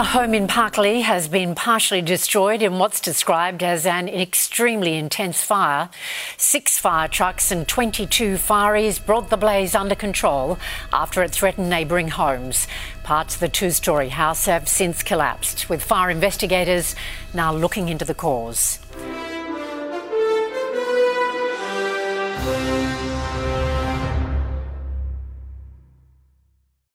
A home in Parklea has been partially destroyed in what's described as an extremely intense fire. Six fire trucks and 22 fireys brought the blaze under control after it threatened neighbouring homes. Parts of the two story house have since collapsed, with fire investigators now looking into the cause.